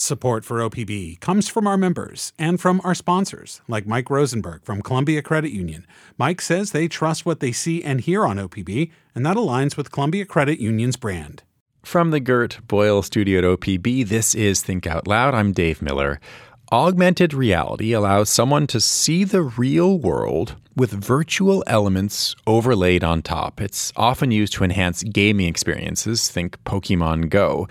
Support for OPB comes from our members and from our sponsors, like Mike Rosenberg from Columbia Credit Union. Mike says they trust what they see and hear on OPB, and that aligns with Columbia Credit Union's brand. From the Gert Boyle studio at OPB, this is Think Out Loud. I'm Dave Miller. Augmented reality allows someone to see the real world with virtual elements overlaid on top. It's often used to enhance gaming experiences, think Pokemon Go.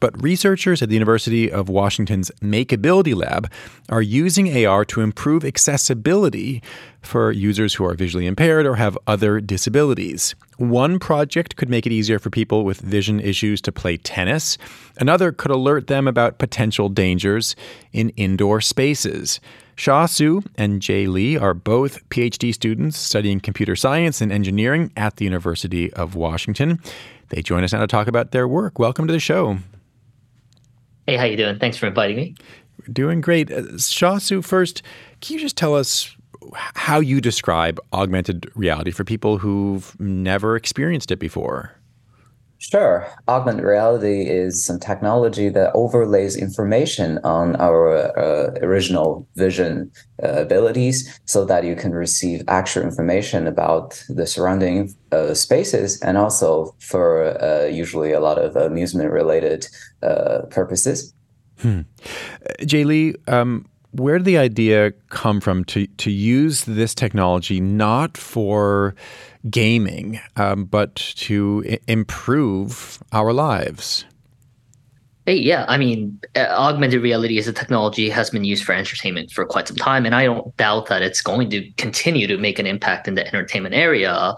But researchers at the University of Washington's Makeability Lab are using AR to improve accessibility for users who are visually impaired or have other disabilities. One project could make it easier for people with vision issues to play tennis. Another could alert them about potential dangers in indoor spaces. Xia Su and Jae Lee are both PhD students studying computer science and engineering at the University of Washington. They join us now to talk about their work. Welcome to the show. Hey, how you doing? Thanks for inviting me. Doing great. Uh, Xia Su, first, can you just tell us how you describe augmented reality for people who've never experienced it before? Sure. Augmented reality is some technology that overlays information on our uh, original vision uh, abilities so that you can receive actual information about the surrounding uh, spaces and also for uh, usually a lot of amusement related uh, purposes. Hmm. Jae Lee, um, where did the idea come from to, to use this technology not for gaming, um, but to I- improve our lives? Yeah, I mean, uh, augmented reality as a technology has been used for entertainment for quite some time, and I don't doubt that it's going to continue to make an impact in the entertainment area.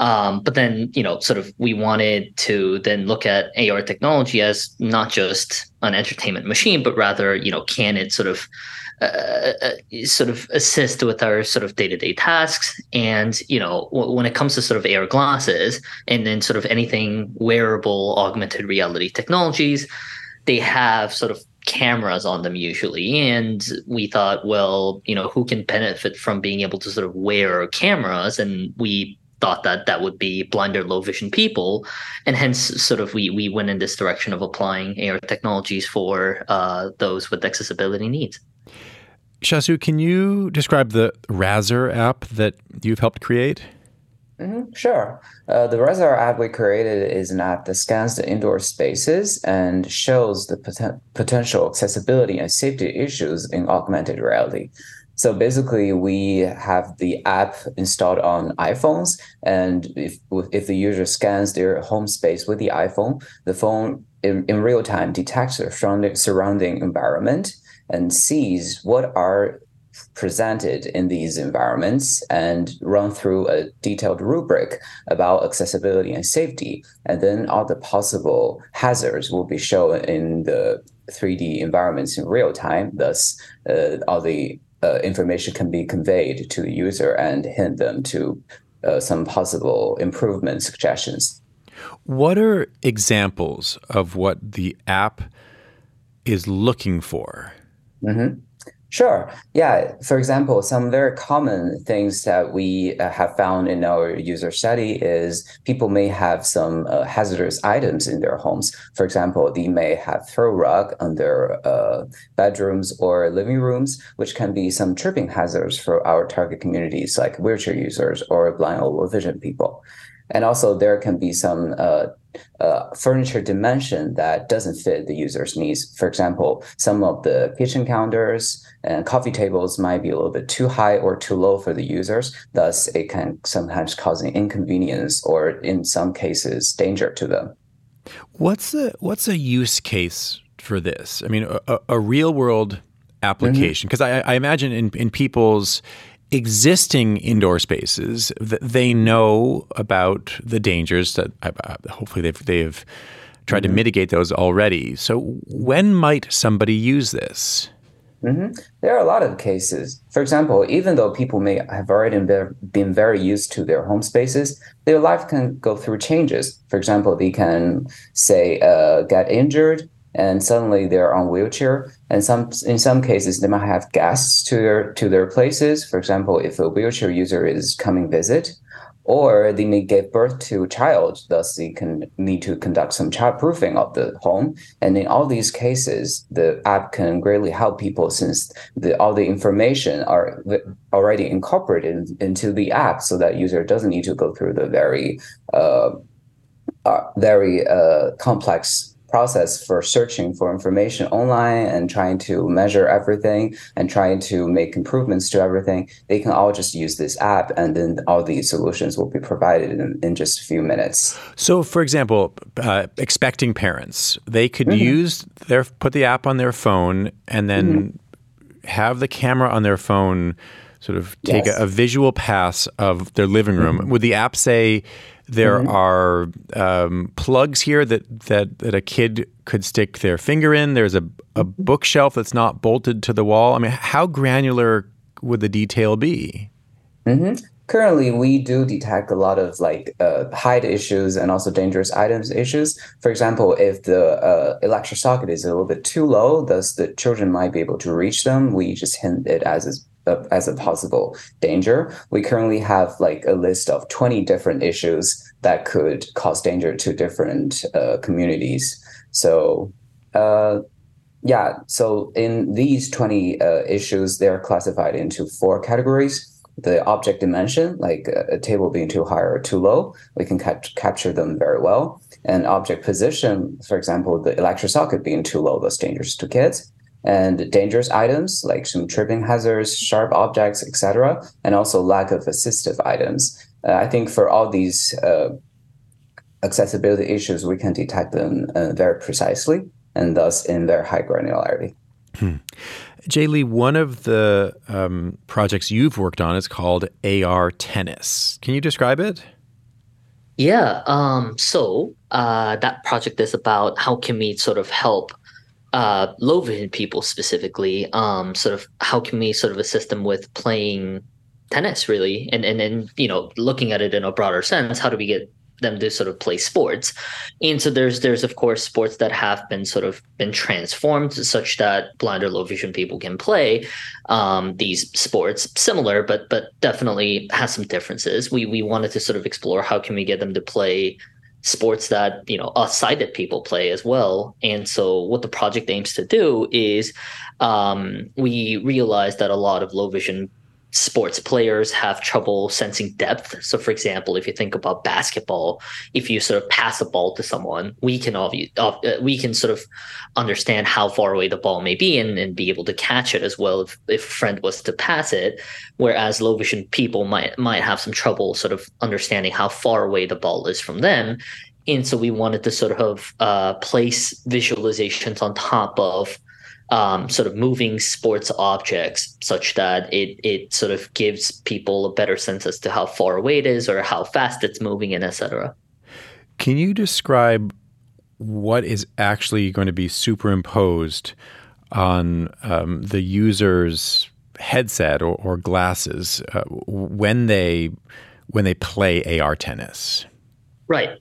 Um, but then, you know, sort of we wanted to then look at AR technology as not just an entertainment machine, but rather, you know, can it sort of uh, uh, sort of assist with our sort of day-to-day tasks? And you know w- when it comes to sort of AR glasses and then sort of anything wearable augmented reality technologies they have sort of cameras on them usually. And we thought well you know who can benefit from being able to sort of wear cameras? And we thought that that would be blind or low vision people and hence sort of we we went in this direction of applying AR technologies for uh, those with accessibility needs Xia Su, can you describe the RASSAR app that you've helped create? Mm-hmm, sure. Uh, the RASSAR app we created is an app that scans the indoor spaces and shows the poten- potential accessibility and safety issues in augmented reality. So basically, we have the app installed on iPhones, and if if the user scans their home space with the iPhone, the phone in, in real time detects the surrounding, environment and sees what are presented in these environments and run through a detailed rubric about accessibility and safety. And then all the possible hazards will be shown in the 3D environments in real time. Thus, uh, all the uh, information can be conveyed to the user and hint them to uh, some possible improvement suggestions. What are examples of what the app is looking for? Mm-hmm. Sure. Yeah. For example, some very common things that we uh, have found in our user study is people may have some uh, hazardous items in their homes. For example, they may have throw rug on their uh, bedrooms or living rooms, which can be some tripping hazards for our target communities like wheelchair users or blind or low vision people. And also, there can be some uh, uh, furniture dimension that doesn't fit the user's needs. For example, some of the kitchen counters and coffee tables might be a little bit too high or too low for the users. Thus, it can sometimes cause an inconvenience or, in some cases, danger to them. What's a what's a use case for this? I mean, a, a real world application because mm-hmm. I, I imagine in in people's existing indoor spaces, they know about the dangers that uh, hopefully they've they've tried mm-hmm. to mitigate those already. So when might somebody use this? Mm-hmm. There are a lot of cases. For example, even though people may have already been very used to their home spaces, their life can go through changes. For example, they can say uh, get injured and suddenly they're on wheelchair. And some in some cases they might have guests to their to their places. For example, if a wheelchair user is coming visit, or they may give birth to a child, thus they can need to conduct some childproofing of the home. And in all these cases, the app can greatly help people since the, all the information are already incorporated in, into the app, so that user doesn't need to go through the very uh, uh, very uh, complex process for searching for information online and trying to measure everything and trying to make improvements to everything, they can all just use this app and then all these solutions will be provided in, in just a few minutes. So, for example, uh, expecting parents, they could mm-hmm. use their put the app on their phone and then mm-hmm. have the camera on their phone sort of take yes. a, a, visual pass of their living room. Mm-hmm. Would the app say, there mm-hmm. are um, plugs here that, that that a kid could stick their finger in. There's a, a mm-hmm. bookshelf that's not bolted to the wall. I mean, how granular would the detail be? Mm-hmm. Currently, we do detect a lot of like uh, height issues and also dangerous items issues. For example, if the uh, electric socket is a little bit too low, thus the children might be able to reach them. We just hint it as as a possible danger. We currently have like a list of 20 different issues that could cause danger to different uh, communities. So, uh, yeah, so in these 20 uh, issues, they're classified into four categories. The object dimension, like a, a table being too high or too low, we can cap- capture them very well. And object position, for example, the electric socket being too low, that's dangerous to kids and dangerous items like some tripping hazards, sharp objects, etc., and also lack of assistive items. Uh, I think for all these uh, accessibility issues, we can detect them uh, very precisely and thus in very high granularity. Hmm. Jae Lee, one of the um, projects you've worked on is called ARTennis. Can you describe it? Yeah. Um, so uh, that project is about how can we sort of help uh, low vision people specifically, um, sort of how can we sort of assist them with playing tennis really? And and then you know looking at it in a broader sense how do we get them to sort of play sports? And so there's there's of course sports that have been sort of been transformed such that blind or low vision people can play um, these sports similar but but definitely has some differences. We we wanted to sort of explore how can we get them to play sports that you know us sighted people play as well. And so what the project aims to do is um, we realize that a lot of low vision sports players have trouble sensing depth. So, for example, if you think about basketball, if you sort of pass a ball to someone, we can uh, we can sort of understand how far away the ball may be and, and be able to catch it as well if, if a friend was to pass it. Whereas low vision people might might have some trouble sort of understanding how far away the ball is from them. And so we wanted to sort of uh, place visualizations on top of um, sort of moving sports objects such that it it sort of gives people a better sense as to how far away it is or how fast it's moving and etc. Can you describe what is actually going to be superimposed on um, the user's headset or, or glasses uh, when they when they play AR tennis? Right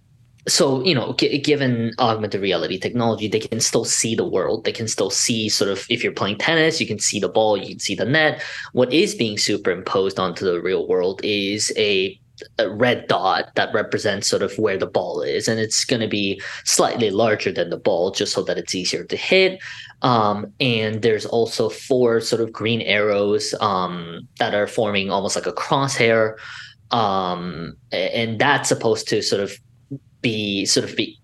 so you know g- given augmented reality technology they can still see the world. They can still see sort of if you're playing tennis you can see the ball you can see the net. What is being superimposed onto the real world is a, a red dot that represents sort of where the ball is and it's going to be slightly larger than the ball just so that it's easier to hit. Um, and there's also four sort of green arrows um, that are forming almost like a crosshair. Um, and that's supposed to sort of be sort of be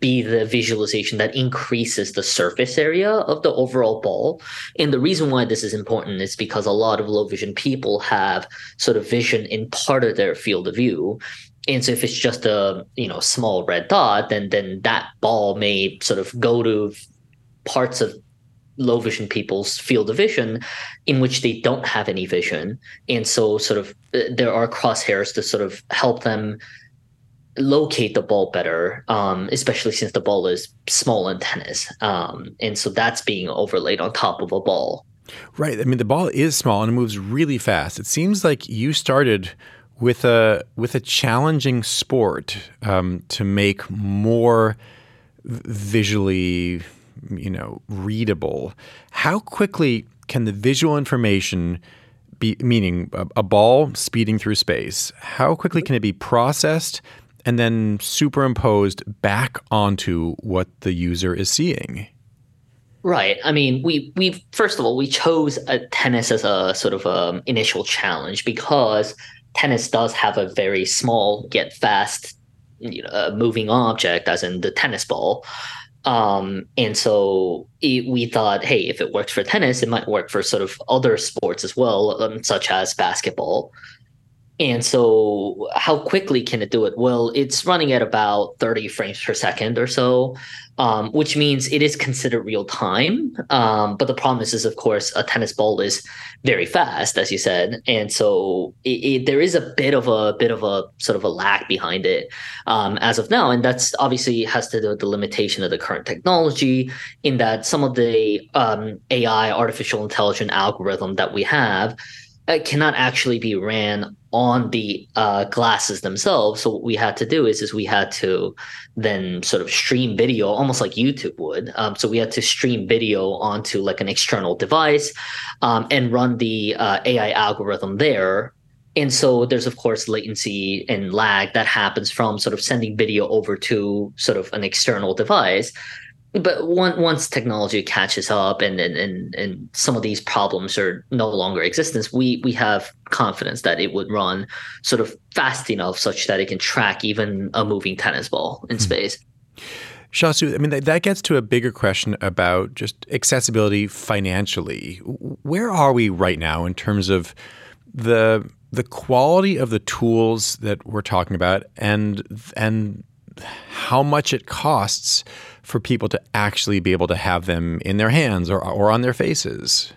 be the visualization that increases the surface area of the overall ball. And the reason why this is important is because a lot of low vision people have sort of vision in part of their field of view. And so if it's just a you know small red dot, then then that ball may sort of go to parts of low vision people's field of vision in which they don't have any vision. And so sort of uh, there are crosshairs to sort of help them locate the ball better, um, especially since the ball is small in tennis. Um, and so that's being overlaid on top of a ball. Right. I mean, the ball is small and it moves really fast. It seems like you started with a with a challenging sport um, to make more visually, you know, readable. How quickly can the visual information spe- meaning a, a ball speeding through space, how quickly can it be processed and then superimposed back onto what the user is seeing? Right. I mean, we we first of all we chose tennis as a sort of um, initial challenge because tennis does have a very small yet fast, you know, uh, moving object, as in the tennis ball. Um, and so it, we thought, hey, if it works for tennis, it might work for sort of other sports as well, um, such as basketball. And so, how quickly can it do it? Well, it's running at about 30 frames per second or so, um, which means it is considered real time. Um, but the problem is, is, of course, a tennis ball is very fast, as you said, and so it, it, there is a bit of a bit of a sort of a lag behind it um, as of now, and that's obviously has to do with the limitation of the current technology. In that some of the um, AI, artificial intelligence algorithm that we have cannot actually be ran on the uh, glasses themselves. So what we had to do is, is we had to then sort of stream video, almost like YouTube would. Um, so we had to stream video onto like an external device um, and run the uh, AI algorithm there. And so there's of course latency and lag that happens from sort of sending video over to sort of an external device but one, once technology catches up and, and and and some of these problems are no longer existence, we we have confidence that it would run sort of fast enough such that it can track even a moving tennis ball in hmm. space. Xia Su, I mean, that, that gets to a bigger question about just accessibility financially. Where are we right now in terms of the the quality of the tools that we're talking about and and how much it costs for people to actually be able to have them in their hands or, or on their faces?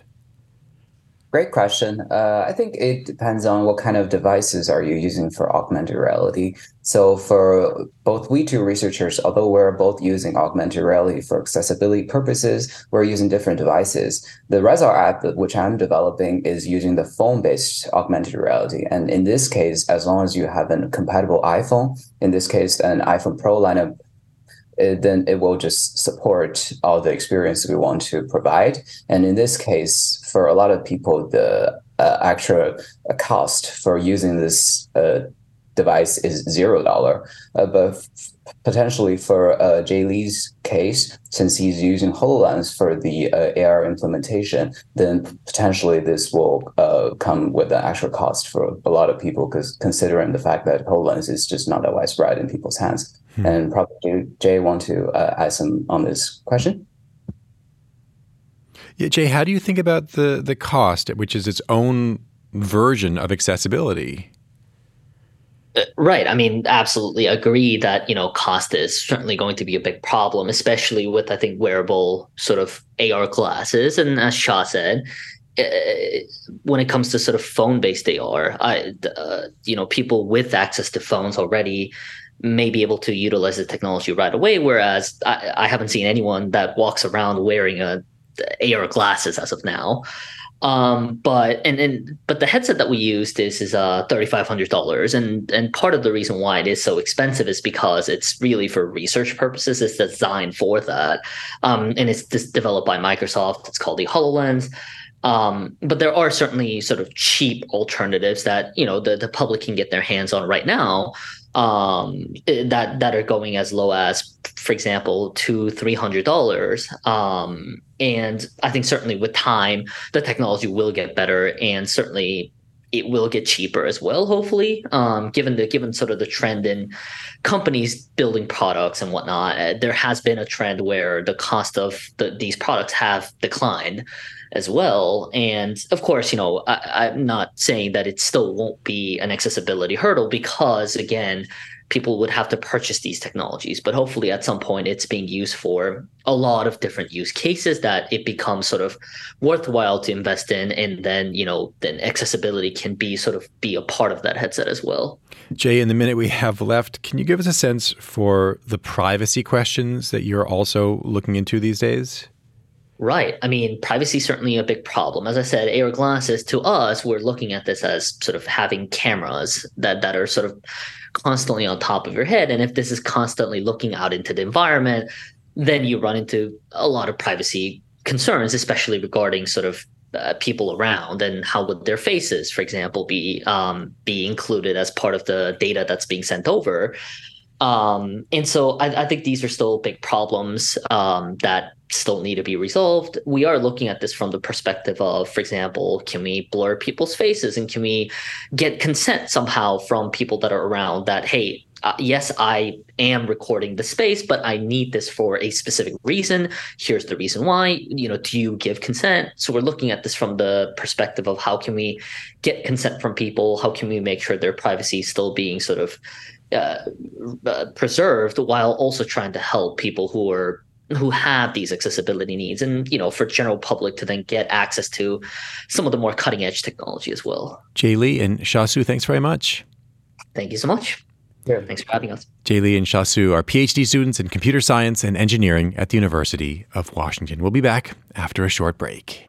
Great question. Uh, I think it depends on what kind of devices are you using for augmented reality. So for both we two researchers, although we're both using augmented reality for accessibility purposes, we're using different devices. The RASSAR app, which I'm developing, is using the phone-based augmented reality. And in this case, as long as you have a compatible iPhone, in this case, an iPhone Pro lineup it, then it will just support all the experience we want to provide. And in this case, for a lot of people, the uh, actual cost for using this uh, device is zero dollar. Uh, but potentially for uh, Jae Lee's case, since he's using HoloLens for the uh, AR implementation, then potentially this will uh, come with an actual cost for a lot of people, because considering the fact that HoloLens is just not that widespread in people's hands. Hmm. And probably Jae want to uh, add some on this question. Yeah, Jae, how do you think about the the cost, which is its own version of accessibility? Uh, right. I mean, absolutely agree that, you know, cost is certainly going to be a big problem, especially with, I think, wearable sort of AR glasses. And as Xia said, uh, when it comes to sort of phone based AR, I, uh, you know, people with access to phones already may be able to utilize the technology right away. Whereas I, I haven't seen anyone that walks around wearing a AR glasses as of now. Um, but and and but the headset that we used is is uh thirty five hundred dollars, and and part of the reason why it is so expensive is because it's really for research purposes. It's designed for that, um, and it's developed by Microsoft. It's called the HoloLens. Um, but there are certainly sort of cheap alternatives that you know the, the public can get their hands on right now um, that that are going as low as, for example, two three hundred dollars. Um, and I think certainly with time, the technology will get better, and certainly it will get cheaper as well. Hopefully, um, given the given sort of the trend in companies building products and whatnot, uh, there has been a trend where the cost of the, these products have declined as well. And of course, you know, I, I'm not saying that it still won't be an accessibility hurdle because, again, people would have to purchase these technologies. But hopefully, at some point, it's being used for a lot of different use cases that it becomes sort of worthwhile to invest in. And then, you know, then accessibility can be sort of be a part of that headset as well. Jae, in the minute we have left, can you give us a sense for the privacy questions that you're also looking into these days? Right. I mean, privacy is certainly a big problem. As I said, AR glasses to us, we're looking at this as sort of having cameras that that are sort of constantly on top of your head. And if this is constantly looking out into the environment, then you run into a lot of privacy concerns, especially regarding sort of uh, people around and how would their faces for example be um, be included as part of the data that's being sent over um, and so I, I, think these are still big problems um, that still need to be resolved. We are looking at this from the perspective of, for example, can we blur people's faces and can we get consent somehow from people that are around that, hey, uh, yes, I am recording the space, but I need this for a specific reason. Here's the reason why. You know, do you give consent? So we're looking at this from the perspective of how can we get consent from people? How can we make sure their privacy is still being sort of uh, uh, preserved while also trying to help people who are who have these accessibility needs and you know for general public to then get access to some of the more cutting edge technology as well. Jae lee and Xia Su thanks very much. Thank you so much. Yeah. thanks for having us. Jae lee and Xia Su are phd students in computer science and engineering at the university of washington. We'll be back after a short break